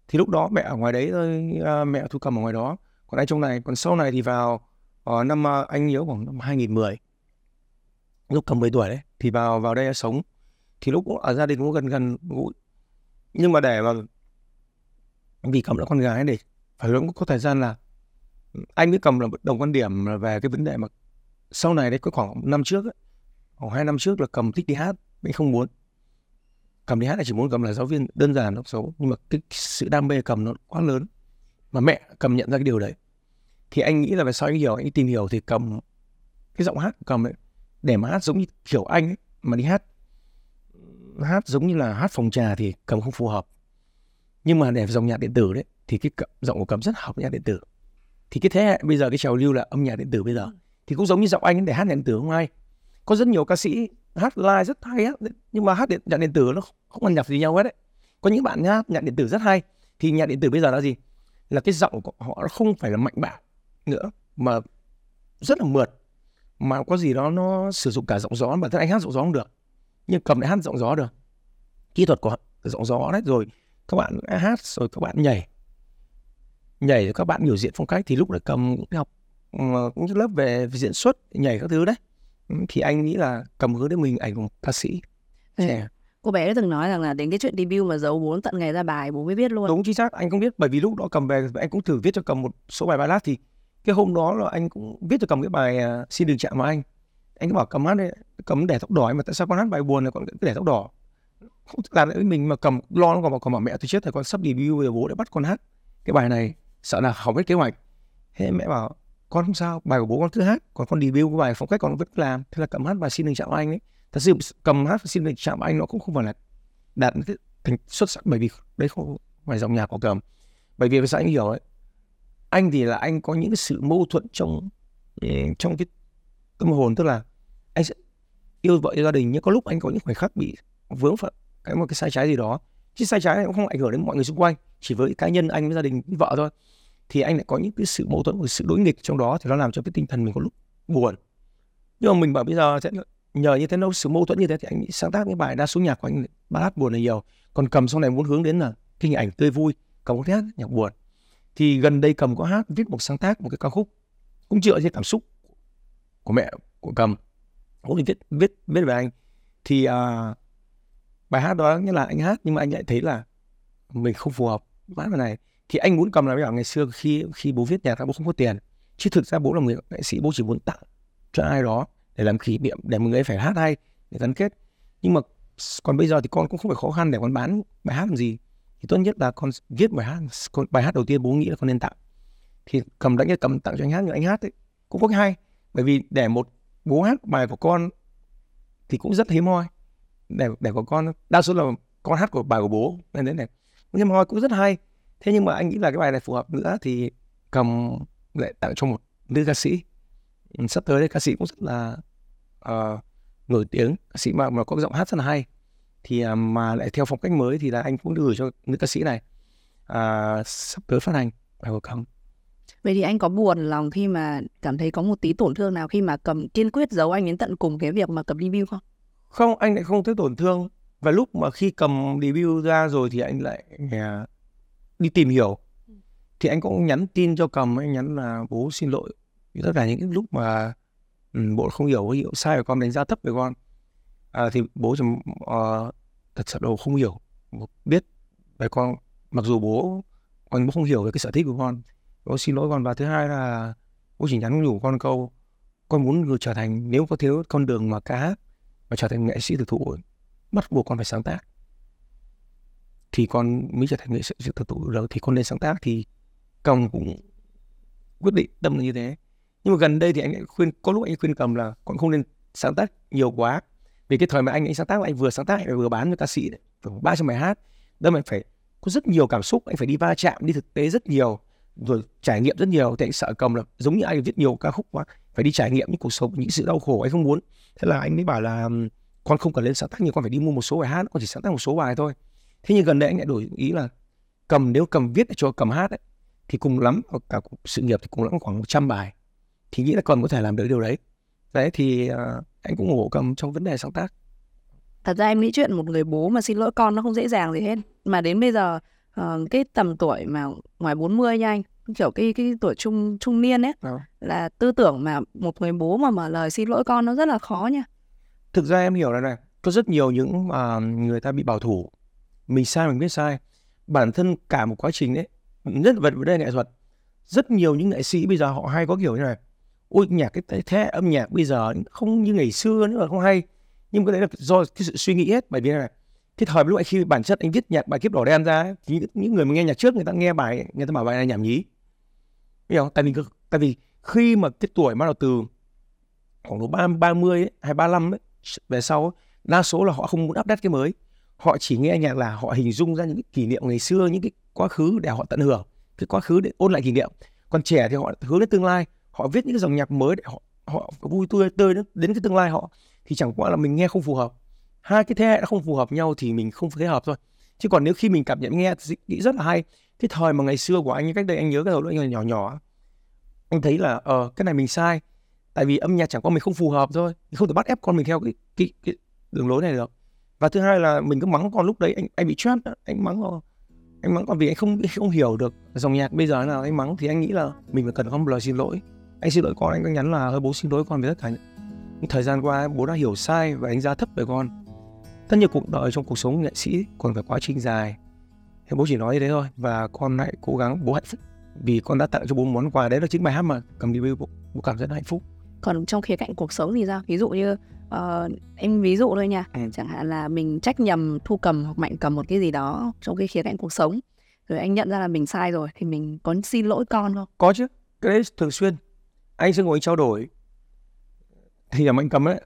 Thì lúc đó mẹ ở ngoài đấy thôi à, mẹ thu cầm ở ngoài đó. Còn anh trong này còn sau này thì vào uh, năm à, anh nhớ khoảng năm 2010 lúc cầm 10 tuổi đấy thì vào vào đây sống thì lúc ở à, gia đình cũng gần gần gũi. Nhưng mà để mà vì cầm là con gái để phải luôn có thời gian là ừ, anh với cầm là đồng quan điểm là về cái vấn đề mà sau này đấy có khoảng năm trước ấy, khoảng hai năm trước là cầm thích đi hát mình không muốn. Cầm đi hát là chỉ muốn cầm là giáo viên đơn giản nó xấu nhưng mà cái sự đam mê cầm nó quá lớn. Mà mẹ cầm nhận ra cái điều đấy. Thì anh nghĩ là về sau anh hiểu anh tìm hiểu thì cầm cái giọng hát của cầm ấy để mà hát giống như kiểu anh ấy, mà đi hát hát giống như là hát phòng trà thì cầm không phù hợp. Nhưng mà để dòng nhạc điện tử đấy thì cái giọng của cầm rất hợp nhạc điện tử. Thì cái thế hệ bây giờ cái trào lưu là âm nhạc điện tử bây giờ thì cũng giống như giọng anh để hát điện tử không ai có rất nhiều ca sĩ hát live rất hay á nhưng mà hát điện, nhạc điện tử nó không ăn nhập gì nhau hết đấy. Có những bạn hát nhạc điện tử rất hay thì nhạc điện tử bây giờ là gì? Là cái giọng của họ nó không phải là mạnh bạo nữa mà rất là mượt mà có gì đó nó sử dụng cả giọng gió bản thân anh hát giọng gió không được nhưng cầm lại hát giọng gió được. Kỹ thuật của giọng gió đấy rồi các bạn hát rồi các bạn nhảy. Nhảy rồi các bạn biểu diễn phong cách thì lúc đấy cầm học cũng lớp về diễn xuất nhảy các thứ đấy. Thì anh nghĩ là cầm hướng đến mình ảnh của ca sĩ trẻ. Cô bé đã từng nói rằng là đến cái chuyện debut mà giấu bốn tận ngày ra bài bố mới biết luôn. Đúng chính xác. Anh không biết bởi vì lúc đó cầm về anh cũng thử viết cho cầm một số bài ballad thì cái hôm đó là anh cũng viết cho cầm cái bài uh, xin đừng chạm vào anh. Anh cứ bảo cầm hát đấy cầm để tóc đỏ mà tại sao con hát bài buồn này con cứ để tóc đỏ? Không làm lại mình, mà cầm, lo nó còn mà còn bảo mẹ tôi chết thì con sắp debut rồi bố đã bắt con hát cái bài này. Sợ là hỏng hết kế hoạch. Thế mẹ bảo, con không sao, bài của bố con cứ hát, còn con debut cái bài phong cách con vẫn làm. Thế là cầm hát bài xin đừng chạm anh ấy. Thật sự cầm hát xin đừng chạm anh nó cũng không phải là đạt thành xuất sắc, bởi vì đấy không phải dòng nhạc của cầm. Bởi vì sao anh hiểu ấy, anh thì là anh có những cái sự mâu thuẫn trong ừ, trong cái tâm hồn, tức là yêu vợ yêu gia đình, nhưng có lúc anh có những khoảnh khắc bị vướng phải cái một cái sai trái gì đó. Chứ sai trái này cũng không ảnh hưởng đến mọi người xung quanh, chỉ với cá nhân anh với gia đình với vợ thôi. Thì anh lại có những cái sự mâu thuẫn, một sự đối nghịch trong đó, thì nó làm cho cái tinh thần mình có lúc buồn. Nhưng mà mình bảo bây giờ sẽ nhờ như thế đâu sự mâu thuẫn như thế thì anh sáng tác những bài đa số nhạc của anh, ballad buồn này nhiều. Còn cầm sau này muốn hướng đến là cái hình ảnh tươi vui, cầm có hát nhạc buồn. Thì gần đây cầm có hát, viết một sáng tác, một cái ca khúc, cũng dựa trên cảm xúc của mẹ của cầm cũng viết viết viết về anh. Thì uh, bài hát đó như là anh hát nhưng mà anh lại thấy là mình không phù hợp hát bài này. Thì anh muốn cầm là bảo ngày xưa khi khi bố viết nhạc bố không có tiền. Chứ thực ra bố là người nghệ sĩ bố chỉ muốn tặng cho ai đó để làm kỷ niệm để mọi người phải hát hay để gắn kết. Nhưng mà còn bây giờ thì con cũng không phải khó khăn để con bán bài hát làm gì. Thì tốt nhất là con viết bài hát con, bài hát đầu tiên bố nghĩ là con nên tặng. Thì cầm đánh cầm tặng cho anh hát nhưng anh hát ấy cũng có cái hay. Bởi vì để một bố hát bài của con thì cũng rất hiếm hoi. Để để của con đa số là con hát của bài của bố. Nên đấy này nhưng mà cũng rất hay. Thế nhưng mà anh nghĩ là cái bài này phù hợp nữa thì cầm lại tặng cho một nữ ca sĩ. Sắp tới đây ca sĩ cũng rất là uh, nổi tiếng. Ca sĩ mà mà có giọng hát rất là hay. Thì uh, mà lại theo phong cách mới thì là anh cũng gửi cho nữ ca sĩ này. Uh, sắp tới phát hành bài của cầm. Vậy thì anh có buồn lòng khi mà cảm thấy có một tí tổn thương nào khi mà cầm kiên quyết giấu anh đến tận cùng cái việc mà cầm debut không? Không, anh lại không thấy tổn thương. Và lúc mà khi cầm debut ra rồi thì anh lại uh, đi tìm hiểu ừ. thì anh cũng nhắn tin cho cầm anh nhắn là bố xin lỗi tất cả những lúc mà um, bố không hiểu hiểu sai của con đánh giá thấp về con à, thì bố chồng uh, thật sự đầu không hiểu biết về con mặc dù bố con bố không hiểu về cái sở thích của con bố xin lỗi con. Và thứ hai là bố chỉ nhắn nhủ con câu, con muốn trở thành, nếu có thiếu con đường mà cá mà trở thành nghệ sĩ thực thụ, bắt buộc con phải sáng tác. Thì con mới trở thành nghệ sĩ thực thụ được, thì con nên sáng tác. Thì cầm cũng quyết định tâm là như thế. Nhưng mà gần đây thì anh khuyên, có lúc anh khuyên cầm là con không nên sáng tác nhiều quá. Vì cái thời mà anh ấy sáng tác là anh vừa sáng tác, anh vừa bán cho ca sĩ đấy khoảng ba trăm bài hát, đâm anh phải có rất nhiều cảm xúc, anh phải đi va chạm, đi thực tế rất nhiều rồi trải nghiệm rất nhiều. Thì anh sợ cầm là giống như anh viết nhiều ca khúc quá phải đi trải nghiệm những cuộc sống những sự đau khổ anh không muốn. Thế là anh mới bảo là con không cần lên sáng tác nhiều con phải đi mua một số bài hát con chỉ sáng tác một số bài thôi. Thế nhưng gần đây anh lại đổi ý là cầm nếu cầm viết cho cầm hát ấy, thì cùng lắm cả sự nghiệp thì cùng lắm khoảng 100 bài. Thì nghĩ là còn có thể làm được điều đấy. Đấy thì uh, anh cũng ủng hộ cầm trong vấn đề sáng tác. Thật ra em nghĩ chuyện một người bố mà xin lỗi con nó không dễ dàng gì hết. Mà đến bây giờ uh, cái tầm tuổi mà ngoài 40 nha anh kiểu cái cái tuổi trung trung niên ấy à. là tư tưởng mà một người bố mà mở lời xin lỗi con nó rất là khó nha. Thực ra em hiểu là này có rất nhiều những uh, người ta bị bảo thủ. Mình sai mình biết sai. Bản thân cả một quá trình đấy rất vật vấn đề nghệ thuật. Rất nhiều những nghệ sĩ bây giờ họ hay có kiểu như này ôi nhạc cái thế âm nhạc bây giờ không như ngày xưa nữa không hay. Nhưng cái đấy là do cái sự suy nghĩ hết bởi vì này cái thời lúc ấy khi bản chất anh viết nhạc bài kiếp đỏ đen ra thì những người mà nghe nhạc trước người ta nghe bài người ta bảo bài này nhảm nhí. Hiểu không? Tại vì tại vì khi mà cái tuổi bắt đầu từ khoảng độ ba ba mươi hay ba mươi ấy, về sau ấy, đa số là họ không muốn update cái mới. Họ chỉ nghe nhạc là họ hình dung ra những cái kỷ niệm ngày xưa những cái quá khứ để họ tận hưởng cái quá khứ để ôn lại kỷ niệm. Còn trẻ thì họ hướng đến tương lai họ viết những cái dòng nhạc mới để họ họ vui tươi tươi đến cái tương lai họ thì chẳng qua là mình nghe không phù hợp hai cái thế hệ nó không phù hợp nhau thì mình không phối hợp thôi. Chứ còn nếu khi mình cảm nhận nghe thì nghĩ rất là hay. Cái thời mà ngày xưa của anh cách đây anh nhớ cái đầu anh là nhỏ nhỏ anh thấy là ờ uh, cái này mình sai. Tại vì âm nhạc chẳng qua mình không phù hợp thôi. Không thể bắt ép con mình theo cái cái, cái đường lối này được. Và thứ hai là mình cứ mắng con lúc đấy anh anh bị stress anh mắng con anh mắng con vì anh không không hiểu được dòng nhạc bây giờ nào. Anh mắng thì anh nghĩ là mình phải cần có lời xin lỗi. Anh xin lỗi con anh có nhắn là hơi bố xin lỗi con vì tất cả những thời gian qua bố đã hiểu sai và đánh giá thấp về con tất nhiên cuộc đời trong cuộc sống nghệ sĩ còn phải quá trình dài. Thì bố chỉ nói như thế thôi và con hãy cố gắng bố hạnh phúc. Vì con đã tặng cho bố món quà đấy là chính bài hát mà cầm đi bố, bố cảm rất hạnh phúc. Còn trong khía cạnh cuộc sống thì sao? Ví dụ như uh, em ví dụ thôi nha. Ừ. chẳng hạn là mình trách nhầm thu cầm hoặc mạnh cầm một cái gì đó trong cái khía cạnh cuộc sống rồi anh nhận ra là mình sai rồi thì mình có xin lỗi con không? Có chứ. Cái đấy thường xuyên. Anh sẽ ngồi trao đổi. Thì là mạnh cầm ấy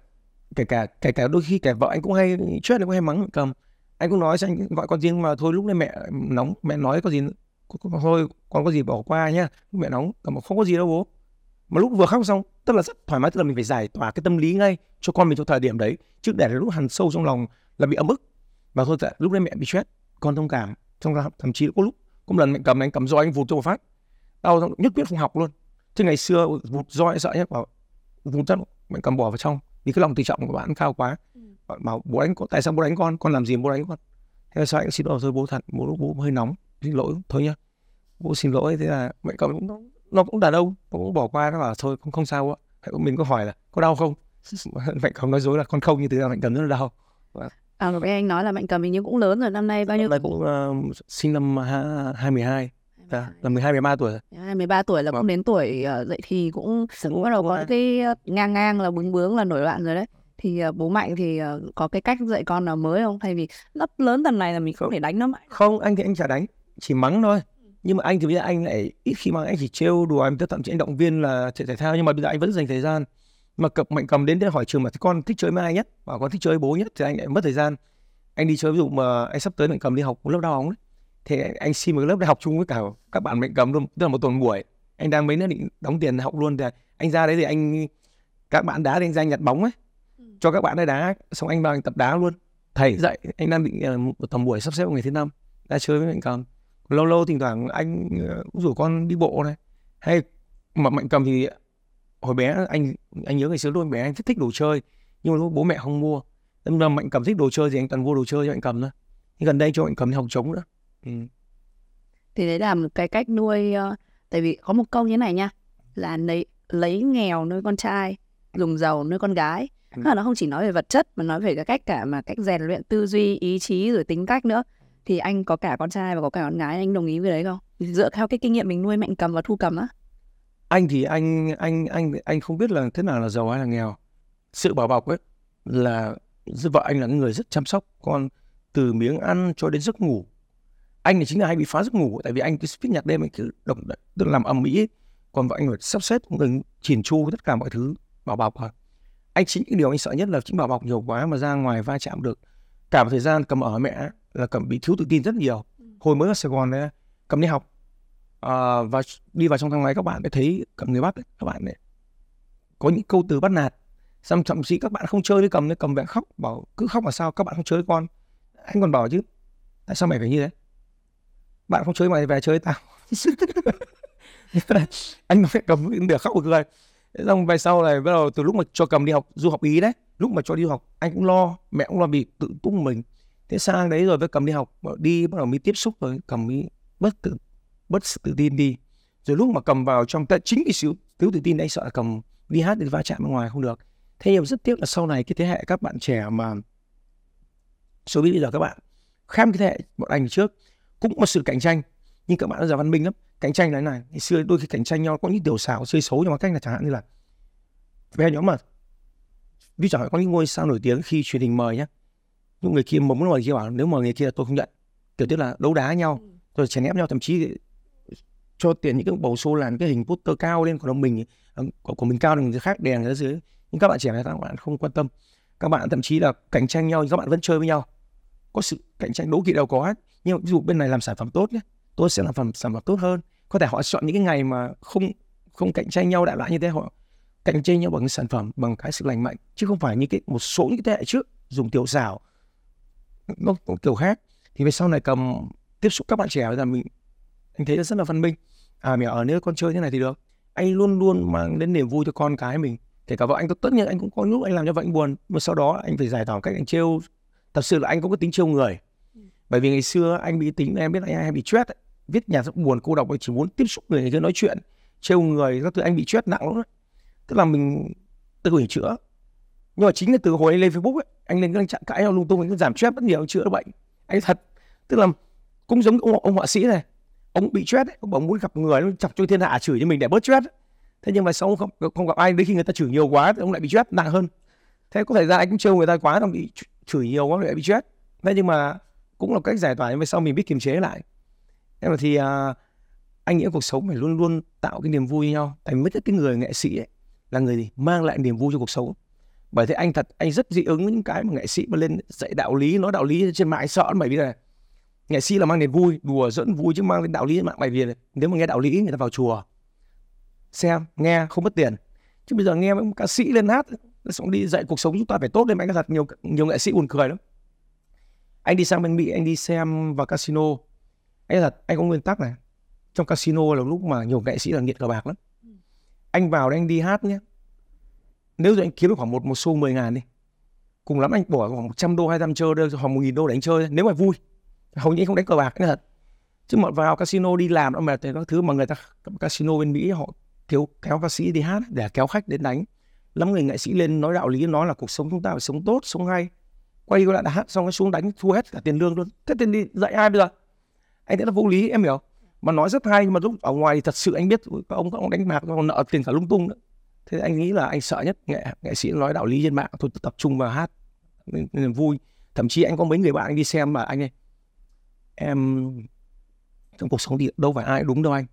kể cả kể cả đôi khi kẻ vợ anh cũng hay chết cũng hay mắng cầm. Anh cũng nói cho anh gọi con riêng mà, thôi lúc này mẹ nóng, mẹ nói có gì thôi con có gì bỏ qua nhá mẹ nóng, cầm không có gì đâu bố. Mà lúc vừa khóc xong, tức là rất thoải mái, tức là mình phải giải tỏa cái tâm lý ngay cho con mình trong thời điểm đấy, chứ để lúc hằn sâu trong lòng là bị ấm ức. Và thôi lúc đấy mẹ bị stress, con thông cảm trong ra thậm chí có lúc, có một lần mẹ cầm anh cầm roi anh vụt cho một phát. Đau nhất quyết không học luôn. Chứ ngày xưa vụt roi sợ nhất bảo, vụt chắc mẹ cầm bỏ vào trong vì cái lòng tự trọng của bạn cao quá. Ừ. bảo bố đánh con tại sao bố đánh con? Con làm gì bố đánh con? Thế sao anh xin lỗi thôi bố thật bố bố hơi nóng xin lỗi thôi nhá. Bố xin lỗi thế là mẹ cầm cũng nó cũng đàn ông nó cũng bỏ qua nó bảo thôi không không sao ạ. Mình có hỏi là có đau không? Mạnh cầm nói dối là con không như thế là mạnh cầm rất là đau. À rồi anh nói là mạnh cầm hình như cũng lớn rồi năm nay bao nhiêu năm cũng uh, sinh năm hai mười hai dạ, là mười hai mười ba tuổi hai mười ba tuổi là vâng. cũng đến tuổi uh, dậy thì cũng cũng bắt đầu có cái ngang ngang là bướng bướng là nổi loạn rồi đấy. Thì uh, bố mạnh thì uh, có cái cách dạy con nào mới không? Thay vì lớp lớn tầm này là mình không, không. thể đánh nó mãi không anh thì anh chả đánh chỉ mắng thôi. Nhưng mà anh thì bây giờ anh lại ít khi mà anh chỉ trêu đùa anh thậm chí anh động viên là thể, thể thao. Nhưng mà bây giờ anh vẫn dành thời gian. Mà cập mạnh cầm đến để hỏi trường mà con thích chơi với ai nhất? Và con thích chơi với bố nhất. Thì anh lại mất thời gian. Anh đi chơi ví dụ mà anh sắp tới mạnh cầm đi học lớp đá bóng ấy, thì anh xin một lớp để học chung với cả các bạn mạnh cầm luôn tức là một tuần buổi. Anh đang mấy nữa định đóng tiền học luôn. Thì anh ra đấy thì anh các bạn đá thì anh ra nhặt bóng ấy. Ừ. cho các bạn ấy đá xong anh vào anh tập đá luôn. Thầy dạy anh đang định ờ, một tầm buổi sắp xếp vào ngày thứ năm ra chơi với mạnh cầm. Lâu lâu thỉnh thoảng anh ờ, cũng rủ con đi bộ này. Hay mà mạnh cầm thì hồi bé anh anh nhớ ngày xưa luôn bé anh thích thích đồ chơi. Nhưng mà lúc bố mẹ không mua. Nên là mạnh cầm thích đồ chơi thì anh toàn mua đồ chơi cho mạnh cầm thôi. Nhưng gần đây cho mạnh cầm đi học trống nữa ừ. thì đấy là một cái cách nuôi uh, tại vì có một câu như này nha là lấy lấy nghèo nuôi con trai dùng giàu nuôi con gái. Ừ. là nó không chỉ nói về vật chất mà nói về cái cách cả mà cách rèn luyện tư duy ý chí rồi tính cách nữa. Thì anh có cả con trai và có cả con gái anh đồng ý với đấy không? Dựa theo cái kinh nghiệm mình nuôi mạnh cầm và thu cầm á. Anh thì anh anh anh anh không biết là thế nào là giàu hay là nghèo. Sự bảo bọc ấy là vợ anh là người rất chăm sóc con từ miếng ăn cho đến giấc ngủ anh thì chính là hay bị phá giấc ngủ tại vì anh cứ viết nhạc đêm anh cứ động tức là làm ầm ĩ còn vợ anh phải sắp xếp người chỉn chu tất cả mọi thứ bảo bọc à. anh chính cái điều anh sợ nhất là chính bảo bọc nhiều quá mà ra ngoài va chạm được. Cả một thời gian cầm ở mẹ là cầm bị thiếu tự tin rất nhiều. Hồi mới ở Sài Gòn đấy cầm đi học à, và đi vào trong thang máy các bạn thấy cầm người bắt ấy, các bạn này. Có những câu từ bắt nạt xong thậm chí các bạn không chơi với cầm đấy cầm về khóc bảo cứ khóc mà sao các bạn không chơi với con. Anh còn bảo chứ tại sao mày phải như thế bạn không chơi mày về chơi tao. Anh nói cầm để khóc một cười xong về sau này bắt đầu từ lúc mà cho cầm đi học, du học ý đấy, lúc mà cho đi học, anh cũng lo, mẹ cũng lo bị tự tung mình. Thế sang đấy rồi với cầm đi học đi, bắt đầu mới tiếp xúc rồi, cầm mới bất tự bất sự tự tin đi. Rồi lúc mà cầm vào trong chính cái sự thiếu tự tin đấy, sợ cầm đi hát thì va chạm bên ngoài không được. Thế nhưng rất tiếc là sau này cái thế hệ các bạn trẻ mà số bây giờ các bạn khác cái thế hệ bọn anh trước cũng có sự cạnh tranh. Nhưng các bạn bây giờ văn minh lắm cạnh tranh là này. Ngày xưa đôi khi cạnh tranh nhau có những tiểu xảo chơi xấu nhưng mà cách là chẳng hạn như là về nhóm mà ví dụ có những ngôi sao nổi tiếng khi truyền hình mời nhá. Những người kia muốn mời kia bảo nếu mời người kia là tôi không nhận. Kiểu tức là đấu đá nhau rồi chèn ép nhau thậm chí cho tiền những cái bầu xô làm cái hình poster cao lên còn mình của, của mình cao thì người khác đèn ở dưới. Nhưng các bạn trẻ này các bạn không quan tâm. Các bạn thậm chí là cạnh tranh nhau nhưng các bạn vẫn chơi với nhau có sự cạnh tranh đố kỵ đâu có hết nhưng ví dụ bên này làm sản phẩm tốt nhé tôi sẽ làm phẩm sản phẩm tốt hơn. Có thể họ chọn những cái ngày mà không không cạnh tranh nhau đại loại như thế họ cạnh tranh nhau bằng cái sản phẩm bằng cái sự lành mạnh chứ không phải như cái một số những cái thế hệ trước dùng tiểu xảo nó, kiểu khác. Thì về sau này cầm tiếp xúc các bạn trẻ bây giờ mình anh thấy rất là văn minh. À mẹ ở nếu con chơi thế này thì được. Anh luôn luôn mang đến niềm vui cho con cái mình. Kể cả vợ anh có tất nhiên anh cũng có lúc anh làm cho vợ anh buồn mà sau đó anh phải giải tỏa cách anh trêu thật sự là anh có cái tính trêu người. Bởi vì ngày xưa anh bị tính em biết anh hay bị stress viết nhà rất buồn cô độc anh chỉ muốn tiếp xúc người kia nói chuyện trêu người các thứ anh bị stress nặng lắm tức là mình tự hủy chữa. Nhưng mà chính là từ hồi anh lên facebook ấy, anh lên cái trạng cãi nhau lung tung anh giảm stress rất nhiều chữa được bệnh. Anh thật tức là cũng giống ông, ông họa sĩ này ông bị stress ấy, ông muốn gặp người nó chọc cho thiên hạ chửi cho mình để bớt stress thế nhưng mà sau không không gặp ai đến khi người ta chửi nhiều quá thì ông lại bị stress nặng hơn. Thế có thể ra anh cũng trêu người ta quá ông bị chửi nhiều quá lại bị stress thế nhưng mà cũng là cách giải tỏa nhưng mà sau mình biết kiềm chế lại. Thế mà thì à, anh nghĩ cuộc sống phải luôn luôn tạo cái niềm vui với nhau. Tại mất cái người nghệ sĩ ấy là người gì? Mang lại niềm vui cho cuộc sống. Bởi thế anh thật anh rất dị ứng với những cái mà nghệ sĩ mà lên dạy đạo lý nói đạo lý trên mạng sợ bởi vì là nghệ sĩ là mang niềm vui đùa dẫn vui chứ mang lên đạo lý trên mạng. Bởi vì nếu mà nghe đạo lý người ta vào chùa xem nghe không mất tiền. Chứ bây giờ nghe mấy ca sĩ lên hát xong đi, dạy cuộc sống chúng ta phải tốt lên anh thật nhiều nhiều nghệ sĩ buồn cười lắm. Anh đi sang bên mỹ, anh đi xem vào casino. Anh thật, anh có nguyên tắc này. Trong casino là lúc mà nhiều nghệ sĩ là nghiện cờ bạc lắm. Anh vào đây anh đi hát nhé. Nếu như anh kiếm được khoảng một một xu 10 ngàn đi, cùng lắm anh bỏ khoảng 100 đô 200 chơi đây hoặc 1 nghìn đô để anh chơi, nếu mà vui. Hầu như anh không đánh cờ bạc, anh thật. Chứ mà vào casino đi làm nó mệt thì các thứ mà người ta, casino bên Mỹ họ thiếu, kéo ca sĩ đi hát, để kéo khách đến đánh lắm người nghệ sĩ lên nói đạo lý nói là cuộc sống chúng ta phải sống tốt sống hay. Quay lại đã hát xong nó xuống đánh thua hết cả tiền lương luôn. Thế tiền đi dạy ai bây giờ? Anh thấy là vô lý em hiểu. Mà nói rất hay nhưng mà lúc ở ngoài thì thật sự anh biết các ông các ông đánh bạc còn nợ tiền cả lung tung nữa. Thế anh nghĩ là anh sợ nhất nghệ nghệ sĩ nói đạo lý trên mạng thôi tập trung vào hát nên, nên vui. Thậm chí anh có mấy người bạn anh đi xem mà anh ơi em trong cuộc sống thì đâu phải ai đúng đâu anh.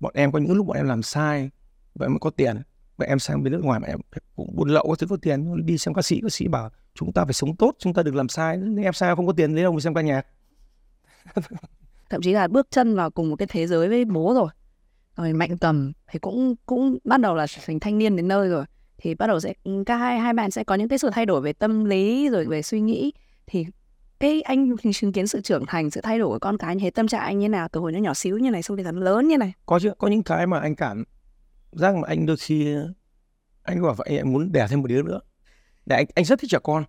Bọn em có những lúc bọn em làm sai vậy mới có tiền và em sang bên nước ngoài mà em cũng buôn lậu thứ có tiền đi xem ca sĩ ca sĩ bảo chúng ta phải sống tốt chúng ta đừng làm sai. Nên em sao không có tiền lấy đâu mà xem ca nhạc. Thậm chí là bước chân vào cùng một cái thế giới với bố rồi. Rồi mạnh cầm thì cũng cũng bắt đầu là thành thanh niên đến nơi rồi. Thì bắt đầu sẽ cả hai hai bạn sẽ có những cái sự thay đổi về tâm lý rồi về suy nghĩ. Thì cái anh chứng kiến sự trưởng thành sự thay đổi của con cái như thế tâm trạng anh như nào từ hồi nó nhỏ xíu như này xong đến thành lớn như này? Có chứ có những cái mà anh cảm giác mà anh đôi khi, anh bảo vậy, anh muốn đẻ thêm một đứa nữa. Để anh anh rất thích trẻ con,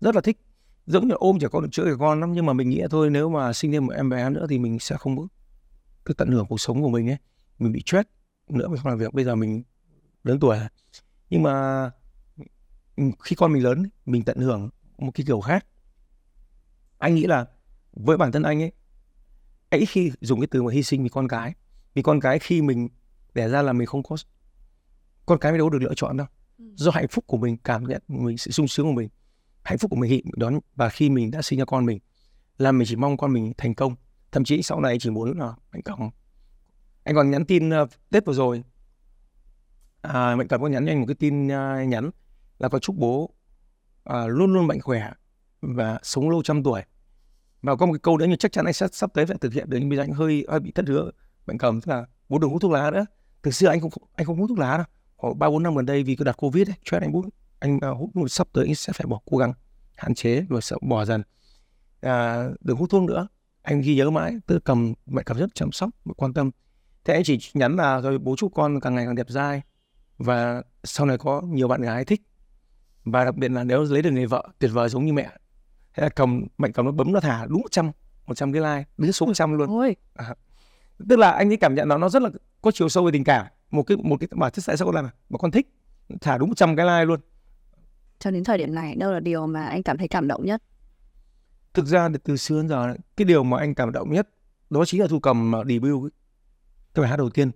rất là thích. Giống như ôm trẻ con được chữa trẻ con lắm, nhưng mà mình nghĩ thôi, nếu mà sinh thêm một em bé nữa thì mình sẽ không bước cứ tận hưởng cuộc sống của mình ấy. Mình bị stress nữa mình không làm việc, bây giờ mình lớn tuổi nhưng mà khi con mình lớn mình tận hưởng một cái kiểu khác. Anh nghĩ là với bản thân anh ấy ấy khi dùng cái từ mà hy sinh vì con cái. Vì con cái khi mình đẻ ra là mình không có con cái đâu được lựa chọn đâu. Ừ. do hạnh phúc của mình cảm nhận mình sự sung sướng của mình hạnh phúc của mình hiện đón và khi mình đã sinh ra con mình là mình chỉ mong con mình thành công. Thậm chí sau này chỉ muốn là thành công anh còn nhắn tin uh, tết vừa rồi. À, mạnh cần có nhắn cho anh một cái tin uh, nhắn là con chúc bố à, luôn luôn mạnh khỏe và sống lâu trăm tuổi. Và có một cái câu nữa nhưng chắc chắn anh sẽ sắp tới phải thực hiện được nhưng bây giờ anh hơi hơi bị thất hứa bệnh cầm tức là bố đừng hút thuốc lá nữa từ xưa anh không anh không hút thuốc lá đâu. Khoảng ba bốn năm gần đây vì cái đặt covid ấy cho anh hút anh uh, hút một sắp tới anh sẽ phải bỏ cố gắng hạn chế rồi sợ bỏ dần. À, đừng hút thuốc nữa. Anh ghi nhớ mãi tư cầm mẹ cầm rất chăm sóc quan tâm. Thế anh chỉ nhắn là rồi bố chúc con càng ngày càng đẹp dai và sau này có nhiều bạn gái thích. Và đặc biệt là nếu lấy được người vợ tuyệt vời giống như mẹ. Thế là cầm mạnh cầm nó bấm nó thả đúng 100 100 cái like đến số 100 luôn. Ôi, à. Tức là anh ấy cảm nhận nó nó rất là có chiều sâu về tình cảm. Một cái một cái bảo thế tại sao con làm mà con thích thả đúng 100 cái like luôn. Cho đến thời điểm này đâu là điều mà anh cảm thấy cảm động nhất? Thực ra từ xưa đến giờ cái điều mà anh cảm động nhất đó chính là thu cầm debut cái bài hát đầu tiên.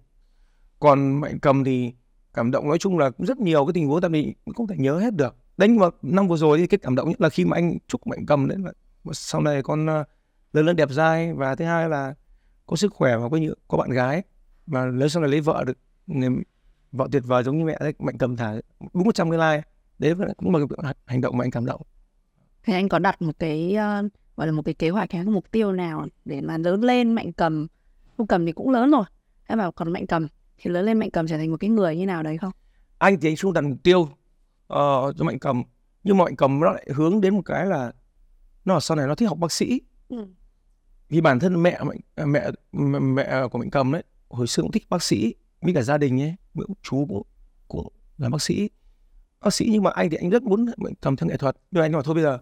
Còn mạnh cầm thì cảm động nói chung là rất nhiều cái tình huống tại vì không thể nhớ hết được. Đấy nhưng mà năm vừa rồi thì cái cảm động nhất là khi mà anh chúc mạnh cầm đấy là sau này con uh, lớn lên đẹp dai. Và thứ hai là có sức khỏe và có nhiều có bạn gái và lớn sau này lấy vợ được vợ tuyệt vời giống như mẹ đấy mạnh cầm thả đúng 100 cái like. Đấy cũng là một hành động mà anh cảm động. Thì anh có đặt một cái uh, gọi là một cái kế hoạch hay mục tiêu nào để mà lớn lên mạnh cầm? Không cầm thì cũng lớn rồi. Em bảo còn mạnh cầm thì lớn lên mạnh cầm trở thành một cái người như nào đấy không? Anh thì anh không đặt mục tiêu uh, cho mạnh cầm. Nhưng mà mạnh cầm nó lại hướng đến một cái là nó sau này nó thích học bác sĩ. Ừ vì bản thân mẹ à, mẹ mẹ, mẹ của mình cầm đấy hồi xưa cũng thích bác sĩ với cả gia đình ấy bữa chú cũng cũng là bác sĩ. Bác sĩ nhưng mà anh thì anh rất muốn mình cầm theo nghệ thuật. Nhưng anh nói thôi bây giờ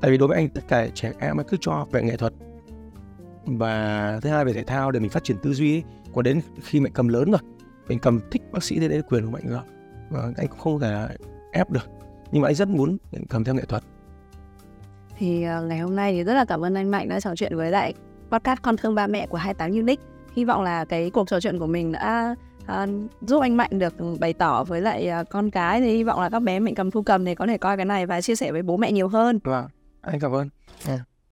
tại vì đối với anh tất cả trẻ em cứ cho về nghệ thuật. Và thứ hai về thể thao để mình phát triển tư duy ấy. còn đến khi mẹ cầm lớn rồi mình cầm thích bác sĩ thế đấy là quyền của mạnh rồi. Và anh cũng không thể ép được. Nhưng mà anh rất muốn cầm theo nghệ thuật thì uh, ngày hôm nay thì rất là cảm ơn anh Mạnh đã trò chuyện với lại podcast con thương ba mẹ của 28 Unique. Hy vọng là cái cuộc trò chuyện của mình đã uh, giúp anh Mạnh được bày tỏ với lại uh, con cái thì hy vọng là các bé mạnh cầm thu cầm thì có thể coi cái này và chia sẻ với bố mẹ nhiều hơn. Vâng anh cảm ơn. Yeah.